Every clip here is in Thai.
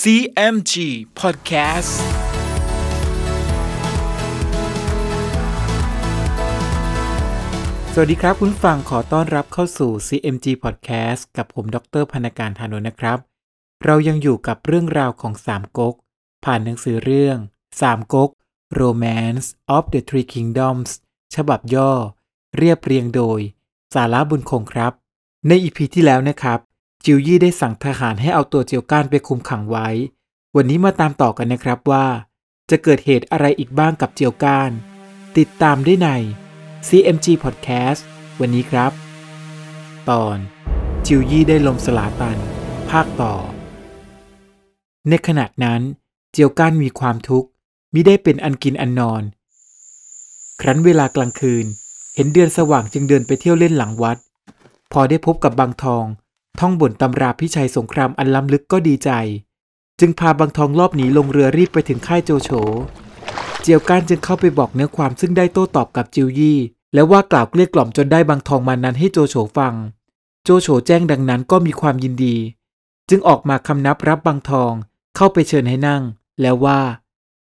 CMG Podcast สวัสดีครับคุณฟังขอต้อนรับเข้าสู่ CMG Podcast กับผมดรพนการธานนนะครับ เรายังอยู่กับเรื่องราวของสามก๊กผ่านหนังสือเรื่องสามก๊ก Romance of the Three Kingdoms ฉบับย่อ เรียบเรียงโดย สาระบุญคงครับ ในอีพีที่แล้วนะครับ จิวยี่ได้สั่งทหารให้เอาตัวเจียวก้านไปคุมขังไว้ วันนี้มาตามต่อกันนะครับว่า จะเกิดเหตุอะไรอีกบ้างกับเจียวก้าน ติดตามได้ใน CMG Podcast วันนี้ครับ ตอน จิวยี่ได้ลมสลาตัน ภาคต่อ ในขณะนั้น เจียวก้านมีความทุกข์มิได้เป็นอันกินอันนอน ครั้นเวลากลางคืน เห็นเดือนสว่างจึงเดินไปเที่ยวเล่นหลังวัด พอได้พบกับบางทอง ท่องบนตำราพิชัยสงครามอันล้ำลึกก็ดีใจ จึงพาบางทองรอบหนีลงเรือรีบไปถึงค่ายโจโฉ เจียวก้านจึงเข้าไปบอกเนื้อความซึ่งได้โต้ตอบกับจิวยี่ และว่ากล่าวเกลี้ยกล่อมจนได้บางทองมานั้นให้โจโฉฟัง โจโฉแจ้งดังนั้นก็มีความยินดี จึงออกมาคำนับรับบางทอง เข้าไปเชิญให้นั่ง แล้วว่า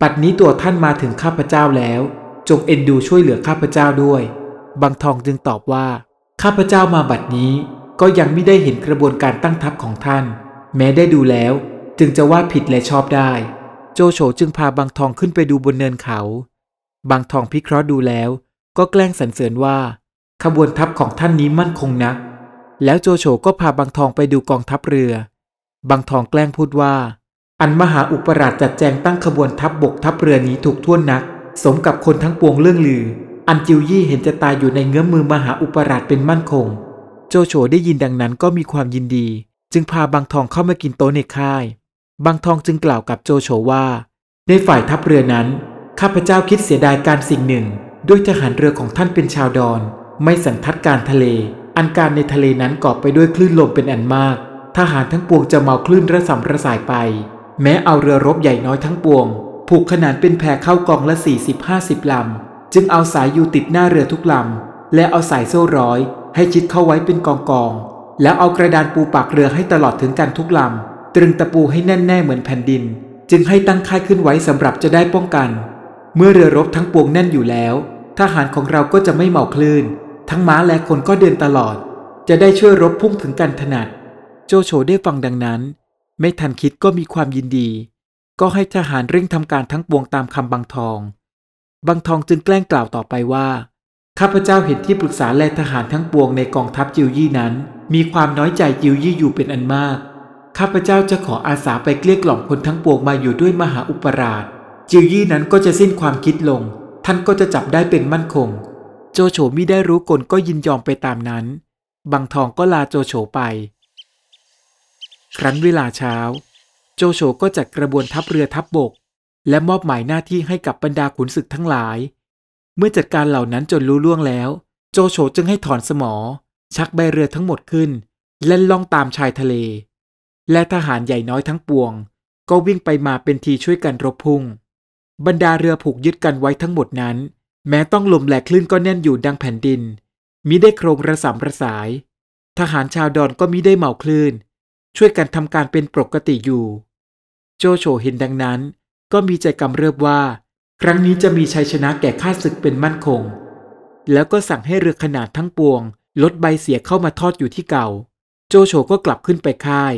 ปัดนี้ตัวท่านมาถึงข้าพเจ้าแล้ว จงเอ็นดูช่วยเหลือข้าพเจ้าด้วยบางทองจึงตอบว่า ข้าพเจ้ามาบัดนี้ ก็ยังไม่ได้เห็นกระบวนการตั้งทัพของท่าน แม้ได้ดูแล้ว จึงจะว่าผิดและชอบได้ โจโฉจึงพาบางทองขึ้นไปดูบนเนินเขา บางทองพิเคราะห์ดูแล้ว ก็แกล้งสรรเสริญว่า ขบวนทัพของท่านนี้มั่นคงนัก แล้วโจโฉก็พาบางทองไปดูกองทัพเรือ บางทองแกล้งพูดว่า อันมหาอุปราชจัดแจงตั้งขบวนทัพบบกทัพเรือนี้ถูกท่วนนัก สมกับคนทั้งปวงเรื่องลือ อันจิวยี่เห็นจะตายอยู่ในเงื้อมมือมหาอุปราชเป็นมั่นคง โจโฉได้ยินดังนั้นก็มีความยินดี จึงพาบางทองเข้ามากินโต๊ะในค่าย บางทองจึงกล่าวกับโจโฉว่า ในฝ่ายทัพเรือนั้น ข้าพเจ้าคิดเสียดายการสิ่งหนึ่ง ด้วยทหารเรือของท่านเป็นชาวดอน ไม่สันทัดการทะเล อันการในทะเลนั้นกอบไปด้วยคลื่นลมเป็นอันมาก ทหารทั้งปวงจะเมาคลื่นระสำระสายไป แม้เอาเรือรบใหญ่น้อยทั้งปวง ผูกขนานเป็นแพเข้ากองละ40-50ลำ จึงเอาสายอยู่ติดหน้าเรือทุกลำและเอาสายโซ่ร้อย ให้ชิดเข้าไว้เป็นกองกองๆแล้วเอากระดานปูปากเรือให้ตลอดถึงกันทุกลำ ตรึงตะปูให้แน่นแน่เหมือนแผ่นดิน จึงให้ตั้งค่ายขึ้นไว้สำหรับจะได้ป้องกัน เมื่อเรือรบทั้งปวงแน่นอยู่แล้ว ทหารของเราก็จะไม่เหมาคลื่น ทั้งม้าและคนก็เดินตลอด จะได้ช่วยรบพุ่งถึงกันถนัด โจโฉได้ฟังดังนั้น ไม่ทันคิดก็มีความยินดี ก็ให้ทหารเร่งทำการทั้งปวงตามคำบางทองบางทองจึงแกล้งกล่าวต่อไปว่า ข้าพเจ้าเห็นที่ปรึกษาและทหารทั้งปวงในกองทัพจิวยี่นั้น มีความน้อยใจจิวยี่อยู่เป็นอันมาก ข้าพเจ้าจะขออาสาไปเกลี้ยกล่อมคนทั้งปวงมาอยู่ด้วยมหาอุปราช จิวยี่นั้นก็จะสิ้นความคิดลง ท่านก็จะจับได้เป็นมั่นคง โจโฉมิได้รู้กลก็ยินยอมไปตามนั้น บางทองก็ลาโจโฉไป ครั้นเวลาเช้า โจโฉก็จัดกระบวนทัพเรือทัพบบก และมอบหมายหน้าที่ให้กับบรรดาขุนศึกทั้งหลาย เมื่อจัดการเหล่านั้นจนรู้ล่วงแล้ว โจโฉจึงให้ถอนสมอ ชักใบเรือทั้งหมดขึ้น เล่นล่องตามชายทะเล และทหารใหญ่น้อยทั้งปวง ก็วิ่งไปมาเป็นทีช่วยกันรบพุ่ง บรรดาเรือผูกยึดกันไว้ทั้งหมดนั้น แม้ต้องลมแหลกคลื่นก็แน่นอยู่ดังแผ่นดินมิได้โครงระสำระสาย ทหารชาวดอนก็มิได้เมาคลื่น ช่วยกันทำการเป็นปกติอยู่ โจโฉเห็นดังนั้น ก็มีใจกำเริบว่า ครั้งนี้จะมีชัยชนะแก่ข้าศึกเป็นมั่นคง แล้วก็สั่งให้เรือขนาดทั้งปวง ลดใบเสียเข้ามาทอดอยู่ที่เก่า โจโฉก็กลับขึ้นไปค่าย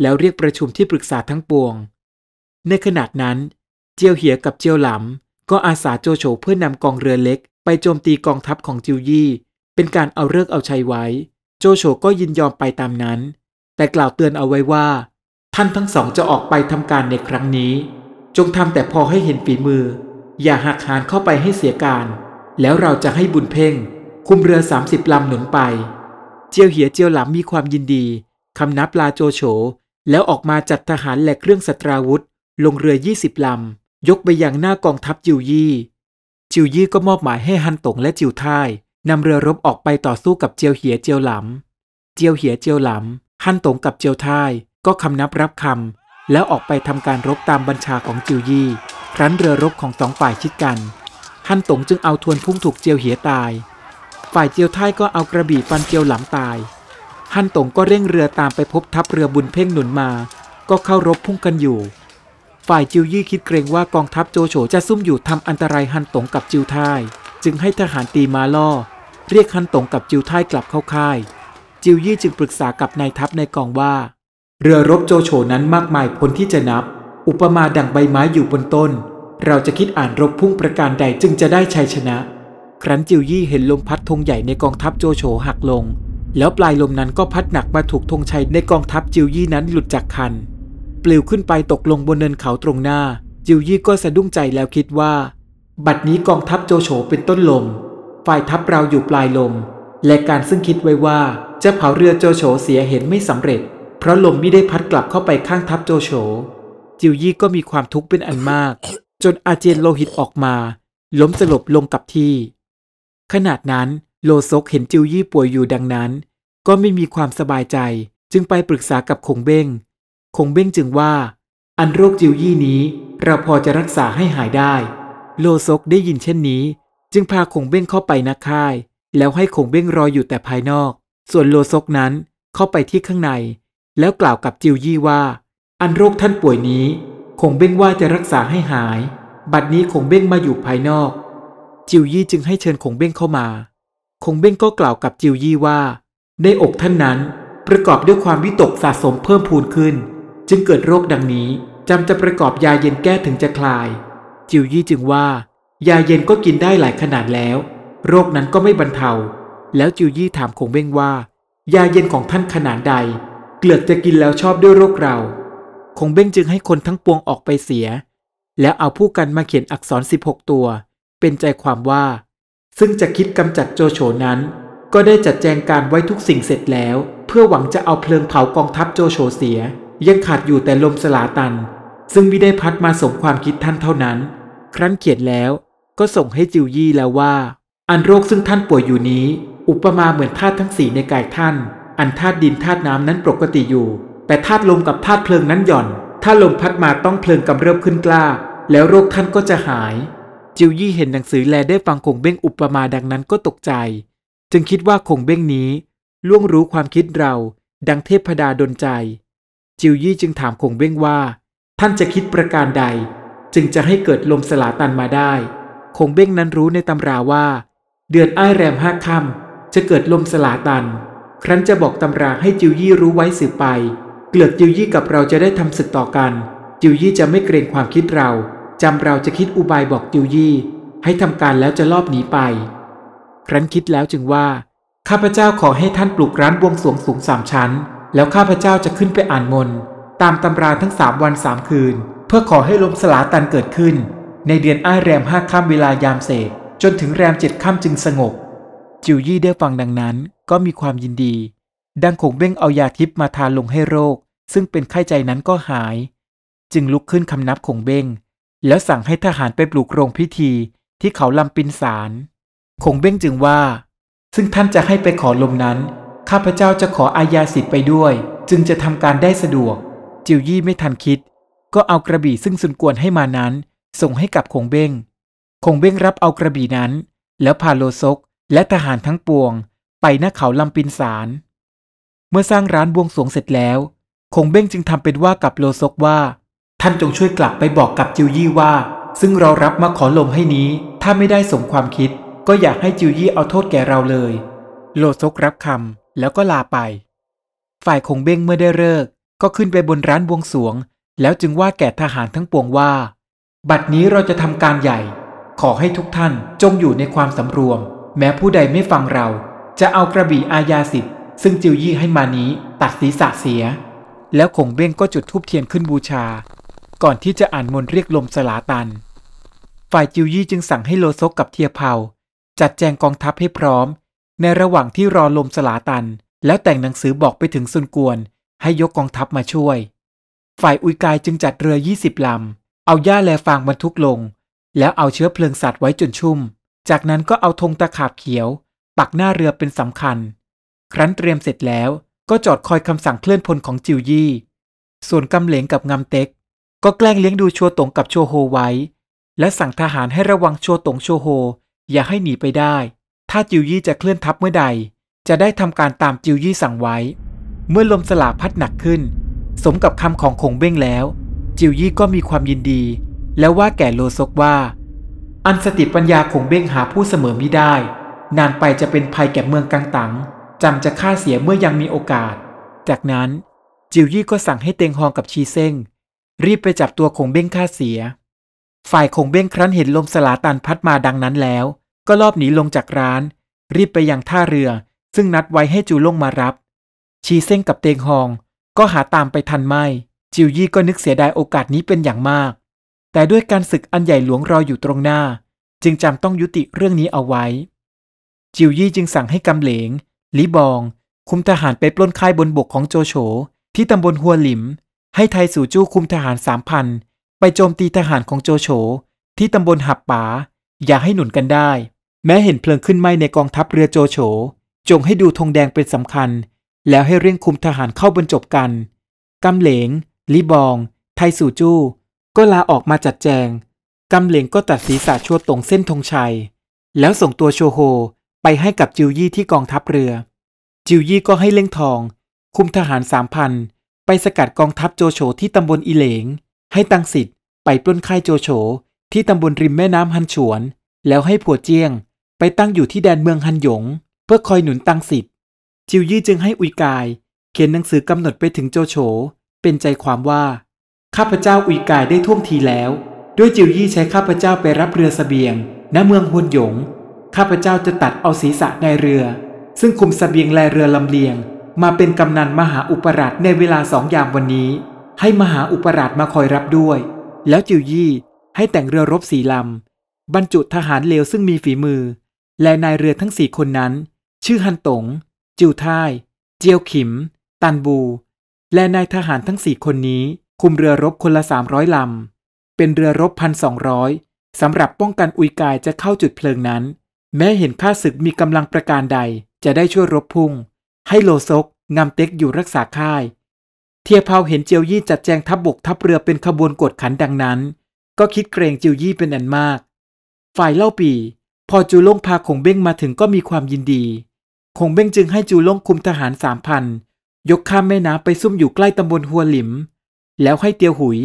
แล้วเรียกประชุมที่ปรึกษาทั้งปวง ในขณะนั้น เจียวเหียกับเจียวหลำก็อาสาโจโฉเพื่อนำกองเรือเล็ก ไปโจมตีกองทัพของจิวยี่ เป็นการเอาเลิกเอาชัยไว้ โจโฉก็ยินยอมไปตามนั้น แต่กล่าวเตือนเอาไว้ว่า ท่านทั้งสองจะออกไปทำการในครั้งนี้ จงทำแต่พอให้เห็นฝีมือ อย่าหักหานเข้าไปให้เสียการ แล้วเราจะให้บุญเพ่ง คุมเรือ 30 ลำหนุนไป เจียวเหียเจียวหลำมีความยินดี คำนับลาโจโฉ แล้วออกมาจัดทหารและเครื่องสตราวุธ ลงเรือ 20 ลำ ยกไปยังหน้ากองทัพจิวยี่ จิวยี่ก็มอบหมายให้ฮันตงและจิวท่ายนำเรือรบออกไปต่อสู้กับเจียวเหียเจียวหลำ เจียวเหียเจียวหลำฮันตงกับเจียวท่ายก็คำนับรับคำแล้วออกไปทำการรบตามบัญชาของจิวยี่ ครั้นเรือรบของสองฝ่ายชิดกัน ฮันตงจึงเอาทวนพุ่งถูกเจียวเหียตาย ฝ่ายเจียวไท่ายก็เอากระบี่ฟันเจียวหลำตาย ฮันตงก็เร่งเรือตามไปพบทัพเรือบุญเพ่งหนุนมา ก็เข้ารบพุ่งกันอยู่ ฝ่ายจิวยี่คิดเกรงว่ากองทัพโจโฉจะซุ่มอยู่ทำอันตรายฮันตงกับจิวไท่ายจึงให้ทหารตีมาล่อ เรียกฮันตงกับจิวไท่ายกลับเข้าค่าย จิวยี่จึงปรึกษากับนายทัพในกองว่า เรือรบโจโฉนั้นมากมายพ้นที่จะนับ อุปมาดังใบไม้อยู่บนต้น เราจะคิดอ่านรบพุ่งประการใดจึงจะได้ชัยชนะ ครั้นจิวยี่เห็นลมพัดธงใหญ่ในกองทัพโจโฉหักลง แล้วปลายลมนั้นก็พัดหนักมาถูกธงชัยในกองทัพจิวยี่นั้นหลุดจากคัน ปลิวขึ้นไปตกลงบนเนินเขาตรงหน้า จิวยี่ก็สะดุ้งใจแล้วคิดว่า บัดนี้กองทัพโจโฉเป็นต้นลม ฝ่ายทัพเราอยู่ปลายลม และการซึ่งคิดไว้ว่าจะเผาเรือโจโฉเสียเห็นไม่สำเร็จ เพราะลมไม่ได้พัดกลับเข้าไปข้างทัพโจโฉ จิวยี่ก็มีความทุกข์เป็นอันมาก จนอาเจียนโลหิตออกมา ล้มสลบลงกับที่ ขนาดนั้นโลซกเห็นจิวยี่ป่วยอยู่ดังนั้น ก็ไม่มีความสบายใจจึงไปปรึกษากับคงเบ้ง คงเบ้งจึงว่า อันโรคจิวยี่นี้ เราพอจะรักษาให้หายได้ โลซกได้ยินเช่นนี้ จึงพาคงเบ้งเข้าไปนักค่าย แล้วให้คงเบ้งรออยู่แต่ภายนอก ส่วนโลซกนั้นเข้าไปที่ข้างใน แล้วกล่าวกับจิวยี่ว่า อันโรคท่านป่วยนี้ คงเบ้งว่าจะรักษาให้หาย บัดนี้คงเบ้งมาอยู่ภายนอก จิวยี่จึงให้เชิญคงเบ้งเข้ามา คงเบ้งก็กล่าวกับจิวยี่ว่า ในอกท่านนั้นประกอบด้วยความวิตกสะสมเพิ่มพูนขึ้น จึงเกิดโรคดังนี้จำจะประกอบยาเย็นแก้ถึงจะคลาย จิวยี่จึงว่า ยาเย็นก็กินได้หลายขนาดแล้ว โรคนั้นก็ไม่บรรเทา แล้วจิวยี่ถามคงเบ้งว่า ยาเย็นของท่านขนาดใด เกลือกจะกินแล้วชอบด้วยโรคเรา คงเบ้งจึงให้คนทั้งปวงออกไปเสีย แล้วเอาผู้กันมาเขียนอักษร 16 ตัว เป็นใจความว่า ซึ่งจะคิดกำจัดโจโฉนั้น ก็ได้จัดแจงการไว้ทุกสิ่งเสร็จแล้ว เพื่อหวังจะเอาเพลิงเผากองทัพโจโฉเสีย ยังขาดอยู่แต่ลมสลาตัน ซึ่งไม่ได้พัดมาสมความคิดท่านเท่านั้น ครั้นเขียนแล้วก็ส่งให้จิวยี่แล้วว่า อันโรคซึ่งท่านป่วยอยู่นี้ อุปมาเหมือนธาตุทั้งสี่ในกายท่าน อันธาตุดินธาตุน้ำนั้นปกติอยู่ แต่ธาตุลมกับธาตุเพลิงนั้นหย่อน ถ้าลมพัดมาต้องเพลิงกำเริบขึ้นกล้า แล้วโรคท่านก็จะหาย จิวยี่เห็นหนังสือแลได้ฟังคงเบ้งอุปมาดังนั้นก็ตกใจ จึงคิดว่าคงเบ้งนี้ ล่วงรู้ความคิดเรา ดังเทพดาดนใจ จิวยี่จึงถามคงเบ้งว่า ท่านจะคิดประการใด จึงจะให้เกิดลมสลาตันมาได้ คงเบ้งนั้นรู้ในตำราว่า เดือนอ้ายแรมห้าค่ำจะเกิดลมสลาตัน ครั้นจะบอกตำราให้จิวยี่รู้ไว้สืบไป เกลือกจิวยี่กับเราจะได้ทำศึกต่อกัน จิวยี่จะไม่เกรงความคิดเราจำเราจะคิดอุบายบอกจิวยี่ ให้ทำการแล้วจะลอบหนีไป ครั้นคิดแล้วจึงว่า ข้าพเจ้าขอให้ท่านปลูกร้านบวงสรวงสูงสามชั้น แล้วข้าพเจ้าจะขึ้นไปอ่านมนต์ตามตำราทั้งสามวันสามคืน เพื่อขอให้ลมสลาตันเกิดขึ้น ในเดือนอ้ายแรมห้าค่ำเวลายามเศษ จนถึงแรมเจ็ดค่ำจึงสงบ จิวยี่ได้ฟังดังนั้นก็มีความยินดี ดังคงเบ้งเอายาทิพมาทาลงให้โรค ซึ่งเป็นไข้ใจนั้นก็หาย จึงลุกขึ้นคำนับคงเบ้ง แล้วสั่งให้ทหารไปปลูกโรงพิธีที่เขาลำปินสารคงเบ้งจึงว่า ซึ่งท่านจะให้ไปขอลมนั้น ข้าพเจ้าจะขออาญาสิทธิ์ไปด้วย จึงจะทำการได้สะดวก จิวยี่ไม่ทันคิด ก็เอากระบี่ซึ่งสุนกวนให้มานั้น ส่งให้กับคงเบ้งคงเบ้งรับเอากระบี่นั้น แล้วพาโลซกและทหารทั้งปวง ไปณเขาลำปินสาร เมื่อสร้างร้านบวงสวงเสร็จแล้ว คงเบ้งจึงทำเป็นว่ากับโลซกว่า ท่านจงช่วยกลับไปบอกกับจิวยี่ว่า ซึ่งเรารับมาขอลมให้นี้ ถ้าไม่ได้สมความคิด ก็อยากให้จิวยี่เอาโทษแก่เราเลย โลซกรับคำแล้วก็ลาไป ฝ่ายคงเบ้งเมื่อได้เลิกก็ขึ้นไปบนร้านบวงสวง แล้วจึงว่าแก่ทหารทั้งปวงว่า บัดนี้เราจะทำการใหญ่ ขอให้ทุกท่านจงอยู่ในความสำรวม แม้ผู้ใดไม่ฟังเรา จะเอากระบี่อาญาสิทธิ์ซึ่งจิวยี่ให้มานี้ตัดศีรษะเสีย แล้วคงเบ้งก็จุดธูปเทียนขึ้นบูชา ก่อนที่จะอ่านมนต์เรียกลมสลาตัน ฝ่ายจิวยี่จึงสั่งให้โลซกกับเทียเผาจัดแจงกองทัพให้พร้อม ในระหว่างที่รอลมสลาตัน แล้วแต่งหนังสือบอกไปถึงซุนกวน ให้ยกกองทัพมาช่วย ฝ่ายอุยกายจึงจัดเรือ20ลำ เอาหญ้าแลฟางบรรทุกลง แล้วเอาเชื้อเพลิงสัตว์ไว้จนชุ่ม จากนั้นก็เอาธงตะขาบเขียว ปักหน้าเรือเป็นสำคัญ ครั้นเตรียมเสร็จแล้ว ก็จอดคอยคำสั่งเคลื่อนพลของจิวยี่ ส่วนกำเหลงกับงำเต็ก ก็แกล้งเลี้ยงดูชัวตงกับโชโฮไว้ และสั่งทหารให้ระวังชัวตงโชโฮ อย่าให้หนีไปได้ ถ้าจิวยี่จะเคลื่อนทัพเมื่อใด จะได้ทำการตามจิวยี่สั่งไว้ เมื่อลมสลาพัดหนักขึ้นสสมกับคำของคงเบ้งแล้ว จิวยี่ก็มีความยินดี แล้วว่าแก่โลซกว่า อันสติปัญญาคงเบ้งหาผู้เสมอมิได้ นานไปจะเป็นภัยแก่เมืองกังตัง จำจะฆ่าเสียเมื่อยังมีโอกาส จากนั้นจิวยี่ก็สั่งให้เตงฮองกับชีเซ้งรีบไปจับตัวคงเบ้งฆ่าเสีย ฝ่ายคงเบ้งครั้นเห็นลมสลาตันพัดมาดังนั้นแล้ว ก็ลอบหนีลงจากร้าน รีบไปยังท่าเรือ ซึ่งนัดไว้ให้จูลงมารับ ชีเซ้งกับเตงฮองก็หาตามไปทันไม่ จิวยี่ก็นึกเสียดายโอกาสนี้เป็นอย่างมาก แต่ด้วยการศึกอันใหญ่หลวงรออยู่ตรงหน้า จึงจำต้องยุติเรื่องนี้เอาไว้ จิวยี่จึงสั่งให้กำเหลง ลิบอง คุมทหารไปปล้นค่ายบนบกของโจโฉที่ตำบลหัวหลิม ให้ไทสู่จู้คุมทหารสามพันไปโจมตีทหารของโจโฉที่ตำบลหับป๋าอย่าให้หนุนกันได้ แม้เห็นเพลิงขึ้นไหม้ในกองทัพเรือโจโฉจงให้ดูธงแดงเป็นสำคัญ แล้วให้เร่งคุมทหารเข้าบรรจบกันกำเหลงลิบอง ไทสู่จู้ ก็ลาออกมาจัดแจงกำเหลงก็ตัดศีรษะชั่วตรงเส้นธงชัย แล้วส่งตัวโชโฮ ไปให้กับจิวยี่ที่กองทัพเรือ จิวยี่ก็ให้เล่งทอง คุมทหารสามพันไปสกัดกองทัพโจโฉที่ตำบลอีเหลง ให้ตังสิทธิ์ไปปล้นค่ายโจโฉที่ตำบลริมแม่น้ำฮันฉวน แล้วให้ผัวเจียง ไปตั้งอยู่ที่แดนเมืองฮันหยง เพื่อคอยหนุนตังสิทธิ์จิวยี่จึงให้อุยกาย เขียนหนังสือกำหนดไปถึงโจโฉเป็นใจความว่า ข้าพเจ้าอุยกายได้ท่วงทีแล้ว ด้วยจิวยี่ใช้ข้าพเจ้าไปรับเรือสเสบียง ณเมืองฮวนหยง ข้าพเจ้าจะตัดเอาศีรษะนายเรือ ซึ่งคุมสเสบียงแลเรือลำเลียง มาเป็นกำนันมหาอุปราชในเวลาสองยามวันนี้ ให้มหาอุปราชมาคอยรับด้วย แล้วจิวยี่ให้แต่งเรือรบสีลำ บรรจุทหารเลวซึ่งมีฝีมือ และนายเรือทั้งสี่คนนั้น ชื่อฮันตง จิวท่าย เจียวขิม ตันบู และนายทหารทั้งสี่คนนี้ คุมเรือรบคนละสามร้อยลำ เป็นเรือรบพันสองร้อยสำหรับป้องกันอุยกายจะเข้าจุดเพลิงนั้น แม้เห็นข้าศึกมีกำลังประการใดจะได้ช่วยรบพุ่ง ให้โลซกงำเต็กอยู่รักษาค่าย เทียเผาเห็นเจียวยี่จัดแจงทัพบบกทัพเรือเป็นขบวนกดขันดังนั้น ก็คิดเกรงเจิวยี่เป็นอันมาก ฝ่ายเล่าปี พอจูล่งพาคงเบ้งมาถึงก็มีความยินดี คงเบ้งจึงให้จูล่งคุมทหารสามพันยกข้ามแม่น้ำไปซุ่มอยู่ใกล้ตำบลหัวหลิม แล้วให้เตียวหุย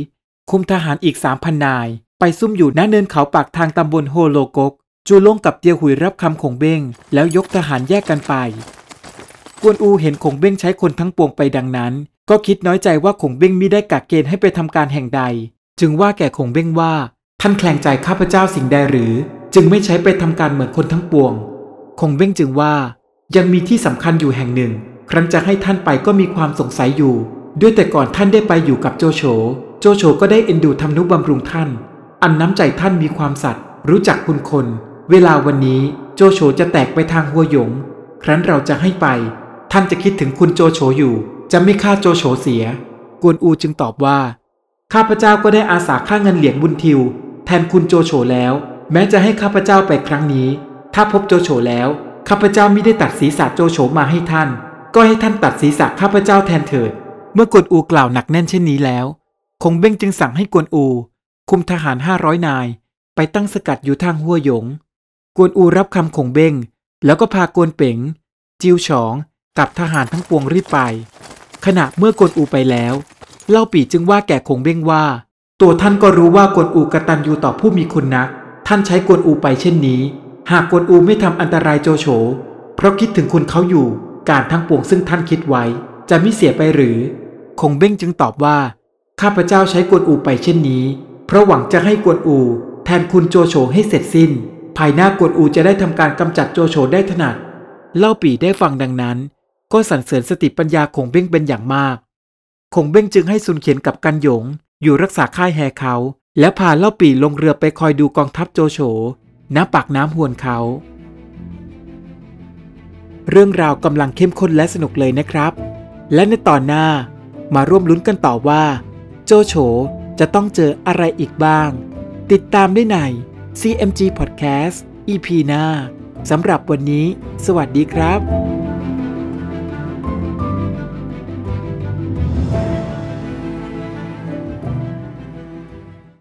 คุมทหารอีกสามพันนาย ไปซุ่มอยู่หน้าเนินเขาปากทางตำบลโฮโลกก จูลงกับเตียวหุยรับคำคงเบ้งแล้วยกทหารแยกกันไป กวนอูเห็นคงเบ้งใช้คนทั้งปวงไปดังนั้น ก็คิดน้อยใจว่าคงเบ้งมิได้กักเกณฑ์ให้ไปทำการแห่งใด จึงว่าแก่คงเบ้งว่า ท่านแคลงใจข้าพเจ้าสิ่งใดหรือ จึงไม่ใช้ไปทำการเหมือนคนทั้งปวงคงเบ้งจึงว่า ยังมีที่สำคัญอยู่แห่งหนึ่ง ครั้นจะให้ท่านไปก็มีความสงสัยอยู่ ด้วยแต่ก่อนท่านได้ไปอยู่กับโจโฉโจโฉก็ได้เอ็นดูทำนุบำรุงท่าน อันน้ำใจท่านมีความสัตย์รู้จักคุณคน เวลาวันนี้โจโฉจะแตกไปทางหัวหยง ครั้นเราจะให้ไป ท่านจะคิดถึงคุณโจโฉอยู่ จะไม่ฆ่าโจโฉเสีย กวนอูจึงตอบว่า ข้าพเจ้าก็ได้อาสาค่าเงินเหลียงบุญทิว แทนคุณโจโฉแล้ว แม้จะให้ข้าพเจ้าไปครั้งนี้ ถ้าพบโจโฉแล้วข้าพเจ้าไม่ได้ตัดศีรษะโจโฉมาให้ท่าน ก็ให้ท่านตัดศีรษะข้าพเจ้าแทนเถิด เมื่อกวนอูกล่าวหนักแน่นเช่นนี้แล้ว คงเบ้งจึงสั่งให้กวนอู คุมทหารห้าร้อยนาย ไปตั้งสกัดอยู่ทางหัวหยง กวนอูรับคำคงเบ้ง แล้วก็พากวนเป๋ง จิวฉองกับทหารทั้งปวงรีบไป ขณะเมื่อกวนอูไปแล้ว เล่าปีจึงว่าแก่คงเบ้งว่า ตัวท่านก็รู้ว่ากวนอูกระตันยูต่อผู้มีคุณนัก ท่านใช้กวนอูไปเช่นนี้ หากกวนอูไม่ทำอันตรายโจโฉ เพราะคิดถึงคุณเขาอยู่ การทั้งปวงซึ่งท่านคิดไว้ จะไม่เสียไปหรือ คงเบ้งจึงตอบว่า ข้าพเจ้าใช้กวนอูไปเช่นนี้ เพราะหวังจะให้กวนอู แทนคุณโจโฉให้เสร็จสิ้น ภายหน้ากวนอูจะได้ทำการกำจัดโจโฉได้ถนัด เล่าปีได้ฟังดังนั้น ก็สรรเสริญสติปัญญาคงเบ้งเป็นอย่างมากคงเบ้งจึงให้ซุนเขียนกับกันหยง อยู่รักษาค่ายแฮเขา และพาเล่าปีลงเรือไปคอยดูกองทัพโจโฉณปากน้ำหวนเขา เรื่องราวกำลังเข้มข้นและสนุกเลยนะครับ และในตอนหน้ามาร่วมลุ้นกันต่อว่า โจโฉจะต้องเจออะไรอีกบ้าง ติดตามได้ใน CMG Podcast EP หน้าสำหรับวันนี้ สวัสดีครับ